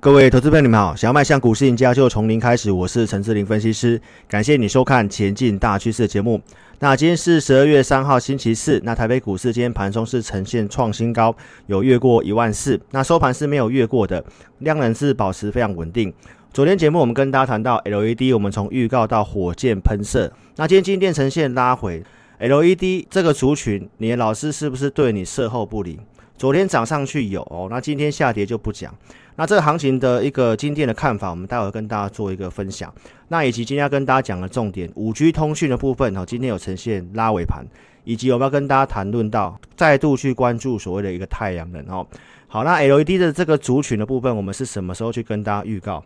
各位投资朋友，你们好！想要迈向股市赢家，就从零开始。我是陈志霖分析师，感谢你收看《前进大趋势》节目。那今天是十二月三号，星期四。那台北股市今天盘中是呈现创新高，有越过一万四。那收盘是没有越过的，量能是保持非常稳定。昨天节目我们跟大家谈到 LED，我们从预告到火箭喷射。那今天金电呈现拉回，LED 这个族群，你的老师是不是对你售后不理？昨天涨上去有，那今天下跌就不讲。那这个行情的一个今天的看法，我们待会跟大家做一个分享。那以及今天要跟大家讲的重点，五 G 通讯的部分，哈，今天有呈现拉尾盘，以及我们要跟大家谈论到再度去关注所谓的一个太阳能哦。好，那 LED 的这个族群的部分，我们是什么时候去跟大家预告？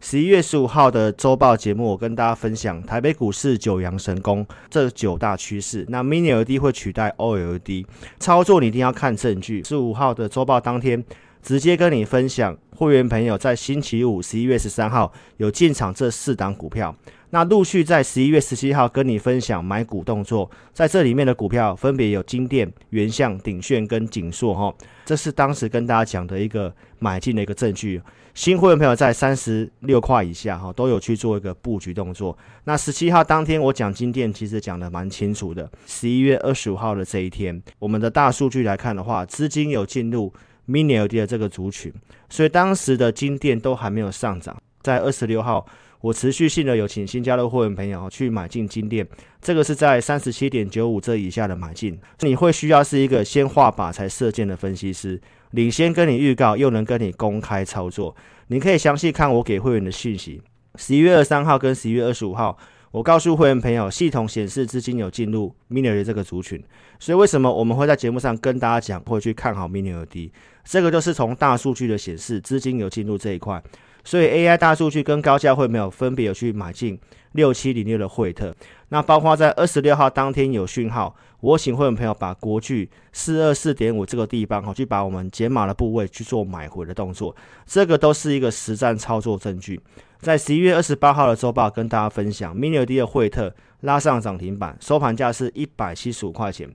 十一月十五号的周报节目，我跟大家分享台北股市九阳神功这九大趋势。那 Mini LED 会取代 OLED，操作你一定要看证据。十五号的周报当天。直接跟你分享，会员朋友在星期五十一月十三号有进场这四档股票，那陆续在十一月十七号跟你分享买股动作，在这里面的股票分别有金电、原相、鼎炫跟景硕哈，这是当时跟大家讲的一个买进的一个证据。新会员朋友在三十六块以下哈都有去做一个布局动作。那十七号当天我讲金电其实讲的蛮清楚的，十一月二十五号的这一天，我们的大数据来看的话，资金有进入。Mini LED 的这个族群，所以当时的金电都还没有上涨。在二十六号，我持续性的有请新加入会员朋友去买进金电，这个是在三十七点九五这以下的买进。你会需要是一个先画靶才射箭的分析师，领先跟你预告，又能跟你公开操作。你可以详细看我给会员的讯息，十一月二十三号跟十一月二十五号。我告诉会员朋友，系统显示资金有进入 Mini LED 这个族群，所以为什么我们会在节目上跟大家讲，会去看好 Mini LED？这个就是从大数据的显示，资金有进入这一块，所以 AI 大数据跟高价会没有分别有去买进六七零六的惠特，那包括在二十六号当天有讯号，我请会员朋友把国巨四二四点五这个地方哈去把我们解码的部位去做买回的动作，这个都是一个实战操作证据。在十一月二十八号的周报跟大家分享，mini d 的惠特拉上涨停板，收盘价是一百七十五块钱。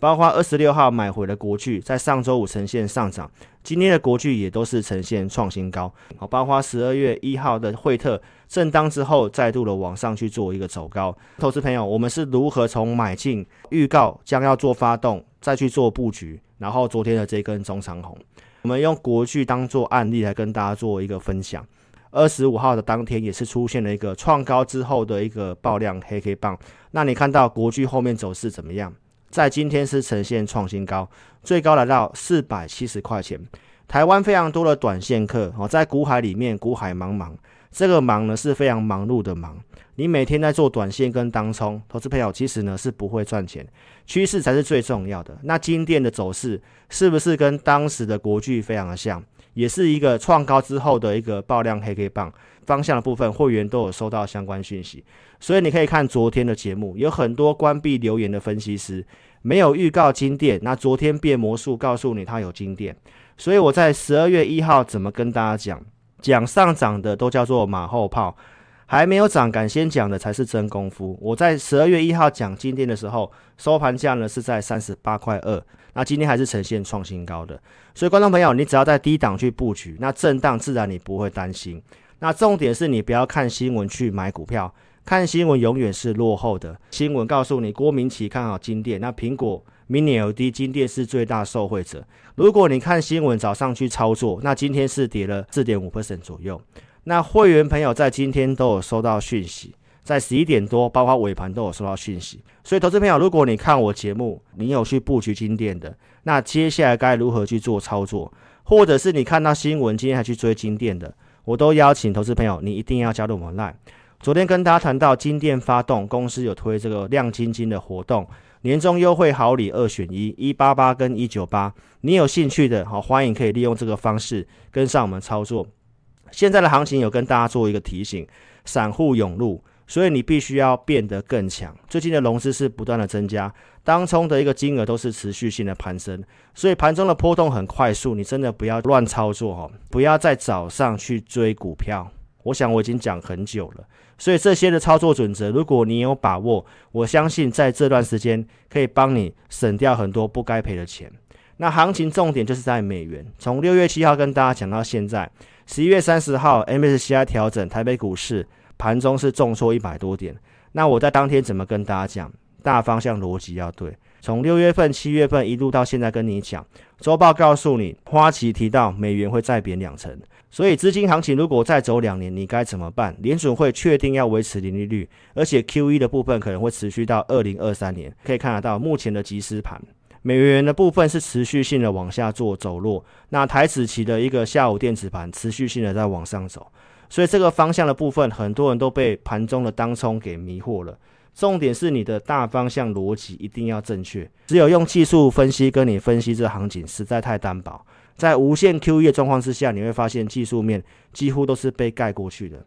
包括二十六号买回的国巨，在上周五呈现上涨，今天的国巨也都是呈现创新高。好，包括十二月一号的惠特震荡之后，再度的往上去做一个走高。投资朋友，我们是如何从买进预告将要做发动，再去做布局，然后昨天的这根中长红，我们用国巨当做案例来跟大家做一个分享。二十五号的当天也是出现了一个创高之后的一个爆量黑 K 棒，那你看到国巨后面走势怎么样？在今天是呈现创新高，最高来到四百七十块钱。台湾非常多的短线客哦，在股海里面，股海茫茫，这个忙呢是非常忙碌的忙。你每天在做短线跟当冲，投资朋友其实呢是不会赚钱，趋势才是最重要的。那金电的走势是不是跟当时的国巨非常的像？也是一个创高之后的一个爆量黑 K 棒方向的部分，会员都有收到相关讯息，所以你可以看昨天的节目，有很多关闭留言的分析师没有预告金电，那昨天变魔术告诉你它有金电，所以我在十二月一号怎么跟大家讲，讲上涨的都叫做马后炮。还没有涨，敢先讲的才是真功夫。我在十二月一号讲金电的时候，收盘价呢是在三十八块二，那今天还是呈现创新高的。所以观众朋友，你只要在低档去布局，那震荡自然你不会担心。那重点是你不要看新闻去买股票，看新闻永远是落后的。新闻告诉你郭明錤看好金电，那苹果 Mini LD 金电是最大受惠者。如果你看新闻早上去操作，那今天是跌了四点五 percent 左右。那会员朋友在今天都有收到讯息，在十一点多，包括尾盘都有收到讯息。所以，投资朋友，如果你看我节目，你有去布局金店的，那接下来该如何去做操作？或者是你看到新闻，今天还去追金店的，我都邀请投资朋友，你一定要加入我们 Line。昨天跟大家谈到金店发动，公司有推这个亮晶晶的活动，年终优惠好礼二选一，一八八跟一九八，你有兴趣的，好，欢迎可以利用这个方式跟上我们操作。现在的行情有跟大家做一个提醒，散户涌入，所以你必须要变得更强。最近的融资是不断的增加，当冲的一个金额都是持续性的攀升，所以盘中的波动很快速，你真的不要乱操作哈，不要在早上去追股票。我想我已经讲很久了，所以这些的操作准则，如果你有把握，我相信在这段时间可以帮你省掉很多不该赔的钱。那行情重点就是在美元，从六月七号跟大家讲到现在。十一月三十号，MSCI 调整台北股市盘中是重挫一百多点。那我在当天怎么跟大家讲？大方向逻辑要对。从六月份、七月份一路到现在跟你讲，周报告诉你，花旗提到美元会再贬两成，所以资金行情如果再走两年，你该怎么办？联准会确定要维持零利率，而且 QE 的部分可能会持续到二零二三年。可以看得到，目前的即时盘，美元的部分是持续性的往下做走弱，那台指期的一个下午电子盘持续性的在往上走，所以这个方向的部分，很多人都被盘中的当冲给迷惑了。重点是你的大方向逻辑一定要正确，只有用技术分析跟你分析这个行情实在太单薄，在无限 QE 的状况之下，你会发现技术面几乎都是被盖过去的。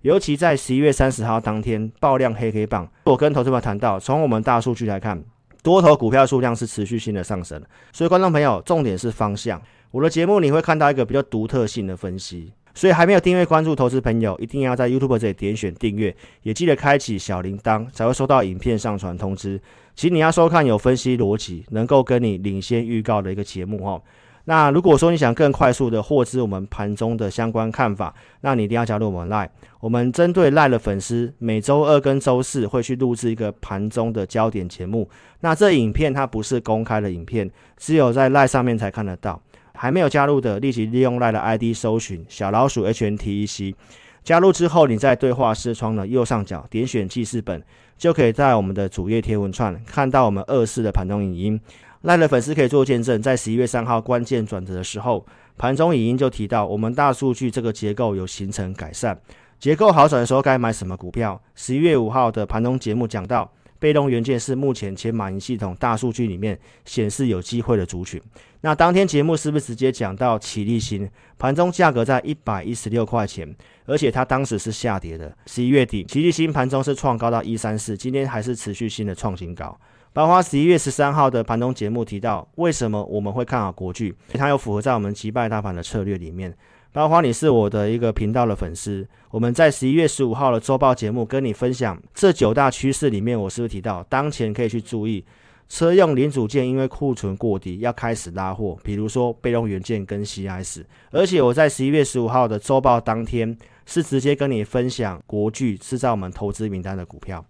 尤其在十一月三十号当天爆量黑黑棒，我跟投资们谈到，从我们大数据来看，多头股票数量是持续性的上升，所以观众朋友，重点是方向。我的节目你会看到一个比较独特性的分析。所以还没有订阅关注投资朋友，一定要在 YouTube 这里点选订阅，也记得开启小铃铛，才会收到影片上传通知。其实你要收看有分析逻辑，能够跟你领先预告的一个节目哦。那如果说你想更快速的获知我们盘中的相关看法，那你一定要加入我们 Line。我们针对 Line 的粉丝，每周二跟周四会去录制一个盘中的焦点节目。那这影片它不是公开的影片，只有在 Line 上面才看得到。还没有加入的，立即利用 LINE 的 ID 搜寻小老鼠 HNTEC，加入之后，你在对话视窗的右上角点选记事本，就可以在我们的主页贴文串看到我们二四的盘中影音。LINE 的粉丝可以做见证，在十一月三号关键转折的时候，盘中影音就提到我们大数据这个结构有形成改善，结构好转的时候该买什么股票？十一月五号的盘中节目讲到。被动元件是目前前马云系统大数据里面显示有机会的族群。那当天节目是不是直接讲到奇力新盘中价格在一百一十六块钱，而且它当时是下跌的。十一月底，奇力新盘中是创高到一三四，今天还是持续性的创新高。包括十一月十三号的盘中节目提到，为什么我们会看好国巨？它有符合在我们击败大盘的策略里面。包括你是我的一个频道的粉丝，我们在十一月十五号的周报节目跟你分享这九大趋势里面，我是不是提到当前可以去注意车用零组件，因为库存过低要开始拉货，比如说被动元件跟 CIS。而且我在十一月十五号的周报当天是直接跟你分享国巨是在我们投资名单的股票，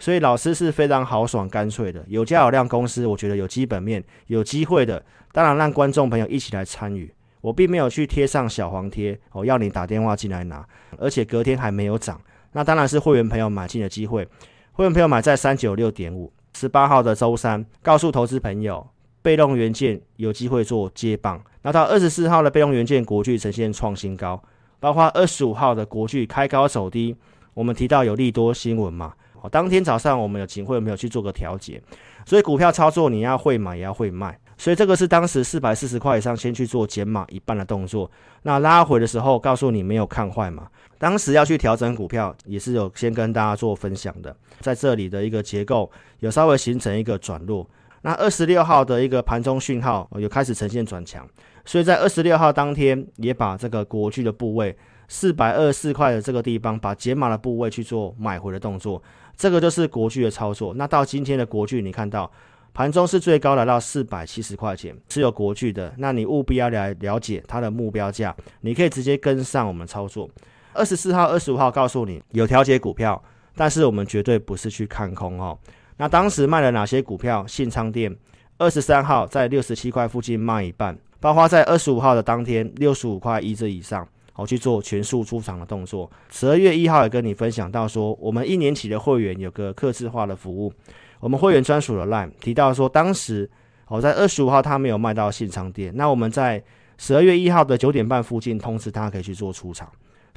所以老师是非常豪爽干脆的，有价有量公司，我觉得有基本面有机会的，当然让观众朋友一起来参与。我并没有去贴上小黄贴，我要你打电话进来拿，而且隔天还没有涨，那当然是会员朋友买进的机会。会员朋友买在三九六点五，十八号的周三，告诉投资朋友，被动元件有机会做接棒。那到二十四号的被动元件国巨呈现创新高，包括二十五号的国巨开高走低，我们提到有利多新闻嘛？哦，当天早上我们有请会员朋友去做个调节，所以股票操作你要会买也要会卖。所以这个是当时四百四十块以上先去做减码一半的动作，那拉回的时候告诉你没有看坏嘛？当时要去调整股票也是有先跟大家做分享的，在这里的一个结构有稍微形成一个转弱。那二十六号的一个盘中讯号有开始呈现转强，所以在二十六号当天也把这个国巨的部位四百二十四块的这个地方把减码的部位去做买回的动作，这个就是国巨的操作。那到今天的国巨你看到。盘中是最高来到四百七十块钱，持有国巨的，那你务必要来了解它的目标价，你可以直接跟上我们操作。二十四号、二十五号告诉你有调节股票，但是我们绝对不是去看空哦。那当时卖了哪些股票？信昌电二十三号在六十七块附近卖一半，包括在二十五号的当天六十五块一这以上，好去做全数出场的动作。十二月一号也跟你分享到说，我们一年期的会员有个客制化的服务。我们会员专属的 line 提到说，当时我在二十五号他没有卖到信昌店，那我们在十二月一号的九点半附近通知他可以去做出场。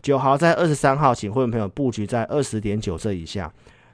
九号在二十三号请会员朋友布局在二十点九这以下。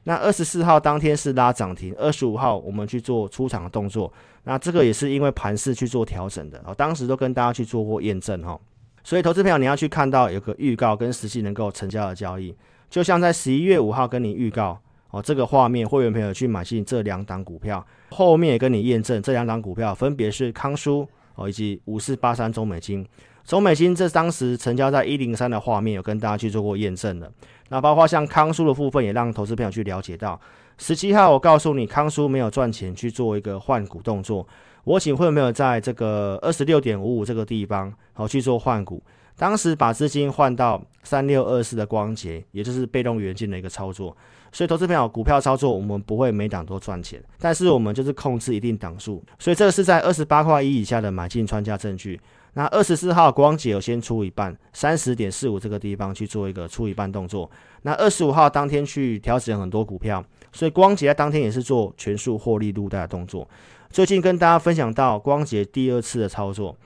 那二十四号当天是拉涨停，二十五号我们去做出场的动作。那这个也是因为盘势去做调整的，我当时都跟大家去做过验证哈。所以投资朋友你要去看到有个预告跟实际能够成交的交易，就像在十一月五号跟你预告。哦，这个画面，会员朋友去买进这两档股票，后面也跟你验证这两档股票分别是康舒哦，以及五四八三中美金。中美金这当时成交在一零三的画面，有跟大家去做过验证的。那包括像康舒的部分，也让投资朋友去了解到，十七号我告诉你，康舒没有赚钱去做一个换股动作，我请会员朋友在这个二十六点五五这个地方，好去做换股。当时把资金换到三六二四的光頡，也就是被动元件的一个操作。所以，投资朋友，股票操作我们不会每档都赚钱，但是我们就是控制一定档数。所以，这个是在二十八块一以下的买进穿价证据。那二十四号光頡有先出一半，三十点四五这个地方去做一个出一半动作。那二十五号当天去调整很多股票，所以光頡在当天也是做全数获利入袋的动作。最近跟大家分享到光頡第二次的操作，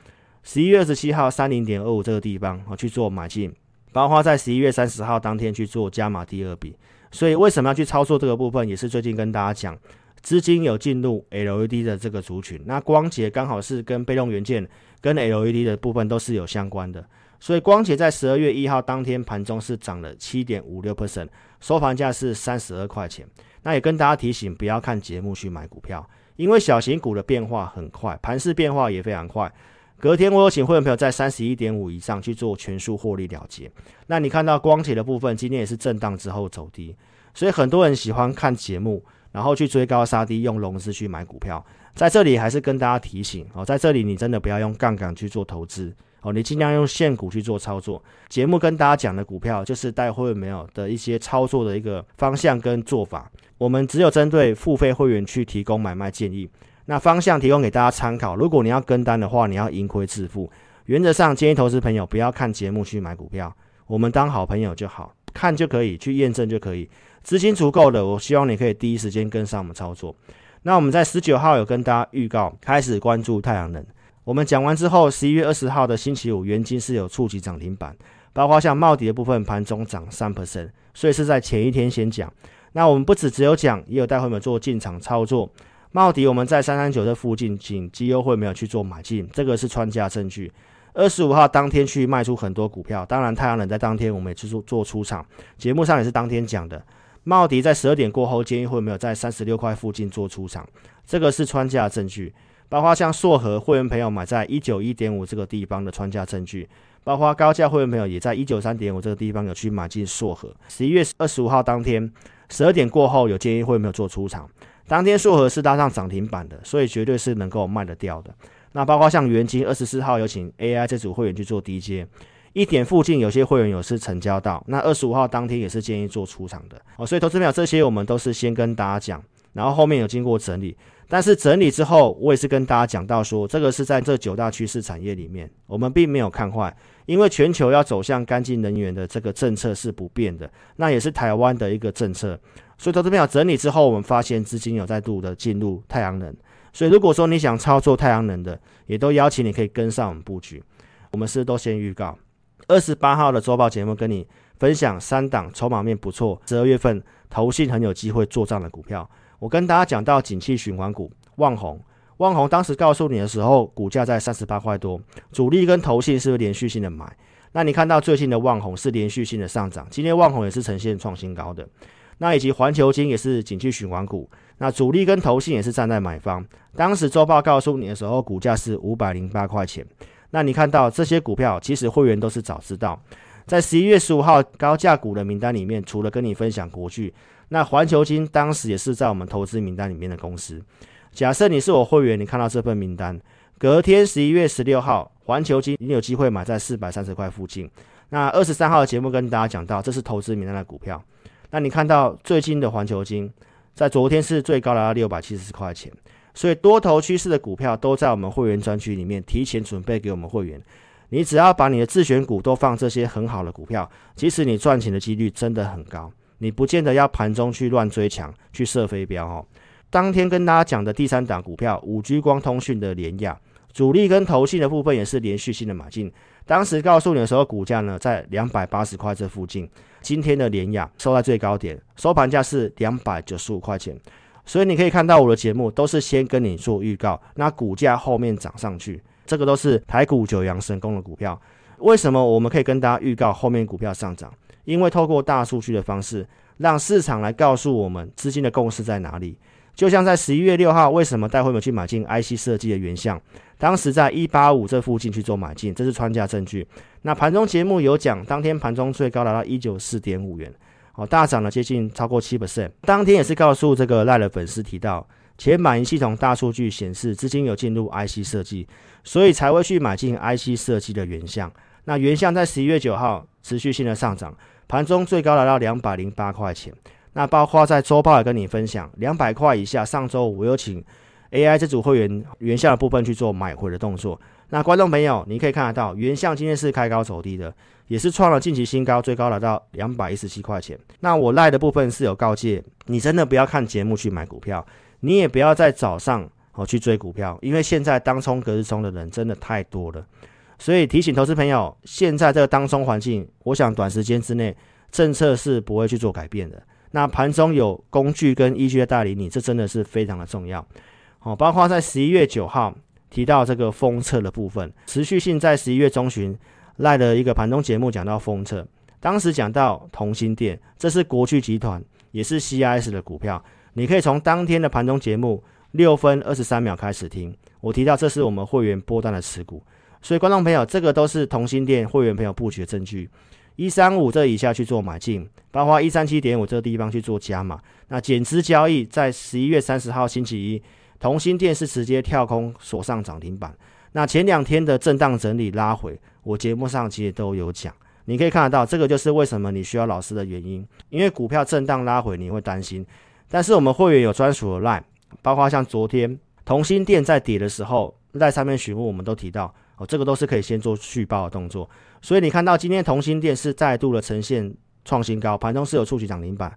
十一月二十七号三零点二五这个地方啊去做买进，包括在十一月三十号当天去做加码第二笔。所以为什么要去操作这个部分，也是最近跟大家讲，资金有进入 LED 的这个族群，那光頡刚好是跟被动元件跟 LED 的部分都是有相关的，所以光洁在十二月一号当天盘中是涨了七点五六 percent，收盘价是三十二块钱。那也跟大家提醒，不要看节目去买股票，因为小型股的变化很快，盘势变化也非常快。隔天我有请会员朋友在三十一点五以上去做全数获利了结。那你看到光铁的部分，今天也是震荡之后走低，所以很多人喜欢看节目，然后去追高杀低，用融资去买股票。在这里还是跟大家提醒哦，在这里你真的不要用杠杆去做投资哦，你尽量用现股去做操作。节目跟大家讲的股票，就是带会员没有的一些操作的一个方向跟做法。我们只有针对付费会员去提供买卖建议。那方向提供给大家参考。如果你要跟单的话，你要盈亏自负。原则上建议投资朋友不要看节目去买股票，我们当好朋友就好，看就可以，去验证就可以。资金足够的，我希望你可以第一时间跟上我们操作。那我们在十九号有跟大家预告，开始关注太阳能。我们讲完之后，十一月二十号的星期五，元金是有触及涨停板，包括像茂迪的部分盘中涨三 percent，所以是在前一天先讲。那我们不止只有讲，也有带会们做进场操作。茂迪，我们在三三九这附近，仅绩优会没有去做买进，这个是穿价证据。二十五号当天去卖出很多股票，当然太阳能在当天我们也去做做出场，节目上也是当天讲的。茂迪在十二点过后，建议会没有在三十六块附近做出场，这个是穿价证据。包括像硕和会员朋友买在一九一点五这个地方的穿价证据，包括高价会员朋友也在一九三点五这个地方有去买进硕和。十一月二十五号当天十二点过后，有建议会没有做出场。当天硕和是搭上涨停板的，所以绝对是能够卖得掉的。那包括像元金二十四号有请 AI 这组会员去做低接，一点附近有些会员有是成交到。那二十五号当天也是建议做出场的哦。所以投资朋友这些我们都是先跟大家讲，然后后面有经过整理。但是整理之后，我也是跟大家讲到说，这个是在这九大趋势产业里面，我们并没有看坏，因为全球要走向干净能源的这个政策是不变的，那也是台湾的一个政策。所以投资朋友整理之后，我们发现资金有再度的进入太阳能。所以如果说你想操作太阳能的，也都邀请你可以跟上我们布局。我们是都先预告，二十八号的周报节目跟你分享三档筹码面不错，十二月份投信很有机会做账的股票。我跟大家讲到景气循环股旺宏，旺宏当时告诉你的时候，股价在三十八块多，主力跟投信是不是连续性的买？那你看到最近的旺宏是连续性的上涨，今天旺宏也是呈现创新高的。那以及环球金也是景气循环股，那主力跟投信也是站在买方。当时周报告诉你的时候，股价是五百零八块钱。那你看到这些股票，其实会员都是早知道，在十一月十五号高价股的名单里面，除了跟你分享国巨，那环球金当时也是在我们投资名单里面的公司。假设你是我会员，你看到这份名单，隔天十一月十六号，环球金你有机会买在四百三十块附近。那二十三号的节目跟大家讲到，这是投资名单的股票。那你看到最近的环球金，在昨天是最高来到六百七十块钱，所以多头趋势的股票都在我们会员专区里面提前准备给我们会员。你只要把你的自选股都放这些很好的股票，其实你赚钱的几率真的很高。你不见得要盘中去乱追强去射飞镖哦。当天跟大家讲的第三档股票五 G 光通讯的联亚，主力跟投信的部分也是连续性的买进。当时告诉你的时候，股价呢在两百八十块这附近。今天的联亚收在最高点，收盘价是两百九十五块钱。所以你可以看到我的节目都是先跟你做预告，那股价后面涨上去，这个都是台股九阳神功的股票。为什么我们可以跟大家预告后面股票上涨？因为透过大数据的方式，让市场来告诉我们资金的共识在哪里。就像在十一月六号，为什么带会员去买进 IC 设计的原相？当时在一八五这附近去做买进，这是穿价证据。那盘中节目有讲，当天盘中最高达到一九四点五元，哦，大涨了接近超过七 percent。当天也是告诉这个赖的粉丝提到，且买银系统大数据显示资金有进入 IC 设计，所以才会去买进 IC 设计的原相。那原相在十一月九号持续性的上涨，盘中最高来到两百零八块钱。那包括在周报也跟你分享，两百块以下，上周五我有请 AI 这组会员原相的部分去做买回的动作。那观众朋友，你可以看得到，原相今天是开高走低的，也是创了近期新高，最高来到两百一十七块钱。那我赖的部分是有告诫，你真的不要看节目去买股票，你也不要在早上哦去追股票，因为现在当冲隔日冲的人真的太多了。所以提醒投资朋友，现在这个当中环境，我想短时间之内政策是不会去做改变的。那盘中有工具跟依据的带领你，这真的是非常的重要。哦，包括在十一月九号。提到这个封测的部分，持续性在十一月中旬赖的一个盘中节目讲到封测，当时讲到同心电，这是国巨集团，也是 CIS 的股票，你可以从当天的盘中节目六分二十三秒开始听，我提到这是我们会员波段的持股，所以观众朋友，这个都是同心店会员朋友布局的证据，一三五这以下去做买进，包括一三七点五这个地方去做加码，那减资交易在十一月三十号星期一。同心店是直接跳空锁上涨停板。那前两天的震荡整理拉回，我节目上其实都有讲。你可以看得到，这个就是为什么你需要老师的原因。因为股票震荡拉回，你会担心。但是我们会员有专属的 line，包括像昨天同心店在跌的时候在上面询问，我们都提到哦，这个都是可以先做续报的动作。所以你看到今天同心电是再度的呈现创新高，盘中是有触及涨停板，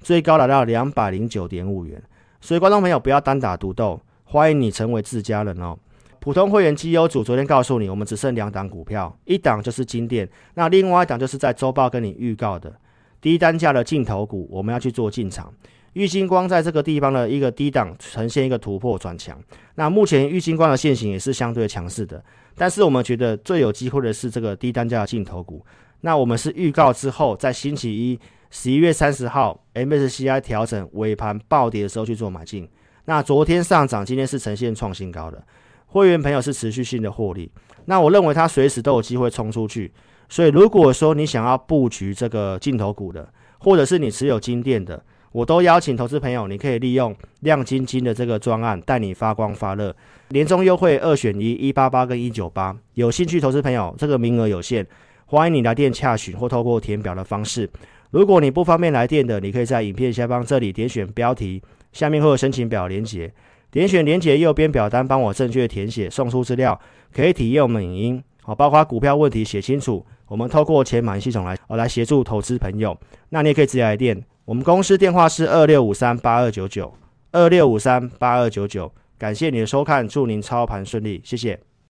最高来到两百零九点五元。所以，观众朋友不要单打独斗，欢迎你成为自家人哦。普通会员绩优组昨天告诉你，我们只剩两档股票，一档就是金店，那另外一档就是在周报跟你预告的低单价的镜头股，我们要去做进场。玉晶光在这个地方的一个低档呈现一个突破转强，那目前玉晶光的线型也是相对强势的，但是我们觉得最有机会的是这个低单价的镜头股。那我们是预告之后，在星期一。十一月三十号，MSCI 调整尾盘暴跌的时候去做买进。那昨天上涨，今天是呈现创新高的。会员朋友是持续性的获利。那我认为它随时都有机会冲出去。所以如果说你想要布局这个镜头股的，或者是你持有金店的，我都邀请投资朋友，你可以利用亮晶晶的这个专案，带你发光发热。年终优惠二选一，一八八跟一九八。有兴趣投资朋友，这个名额有限，欢迎你来电洽询或透过填表的方式。如果你不方便来电的，你可以在影片下方这里点选标题，下面会有申请表连接，点选连接右边表单，帮我正确填写，送出资料，可以体验我们影音，好，包括股票问题写清楚，我们透过钱满系统来，呃来协助投资朋友。那你也可以直接来电，我们公司电话是二六五三八二九九二六五三八二九九，感谢你的收看，祝您操盘顺利，谢谢。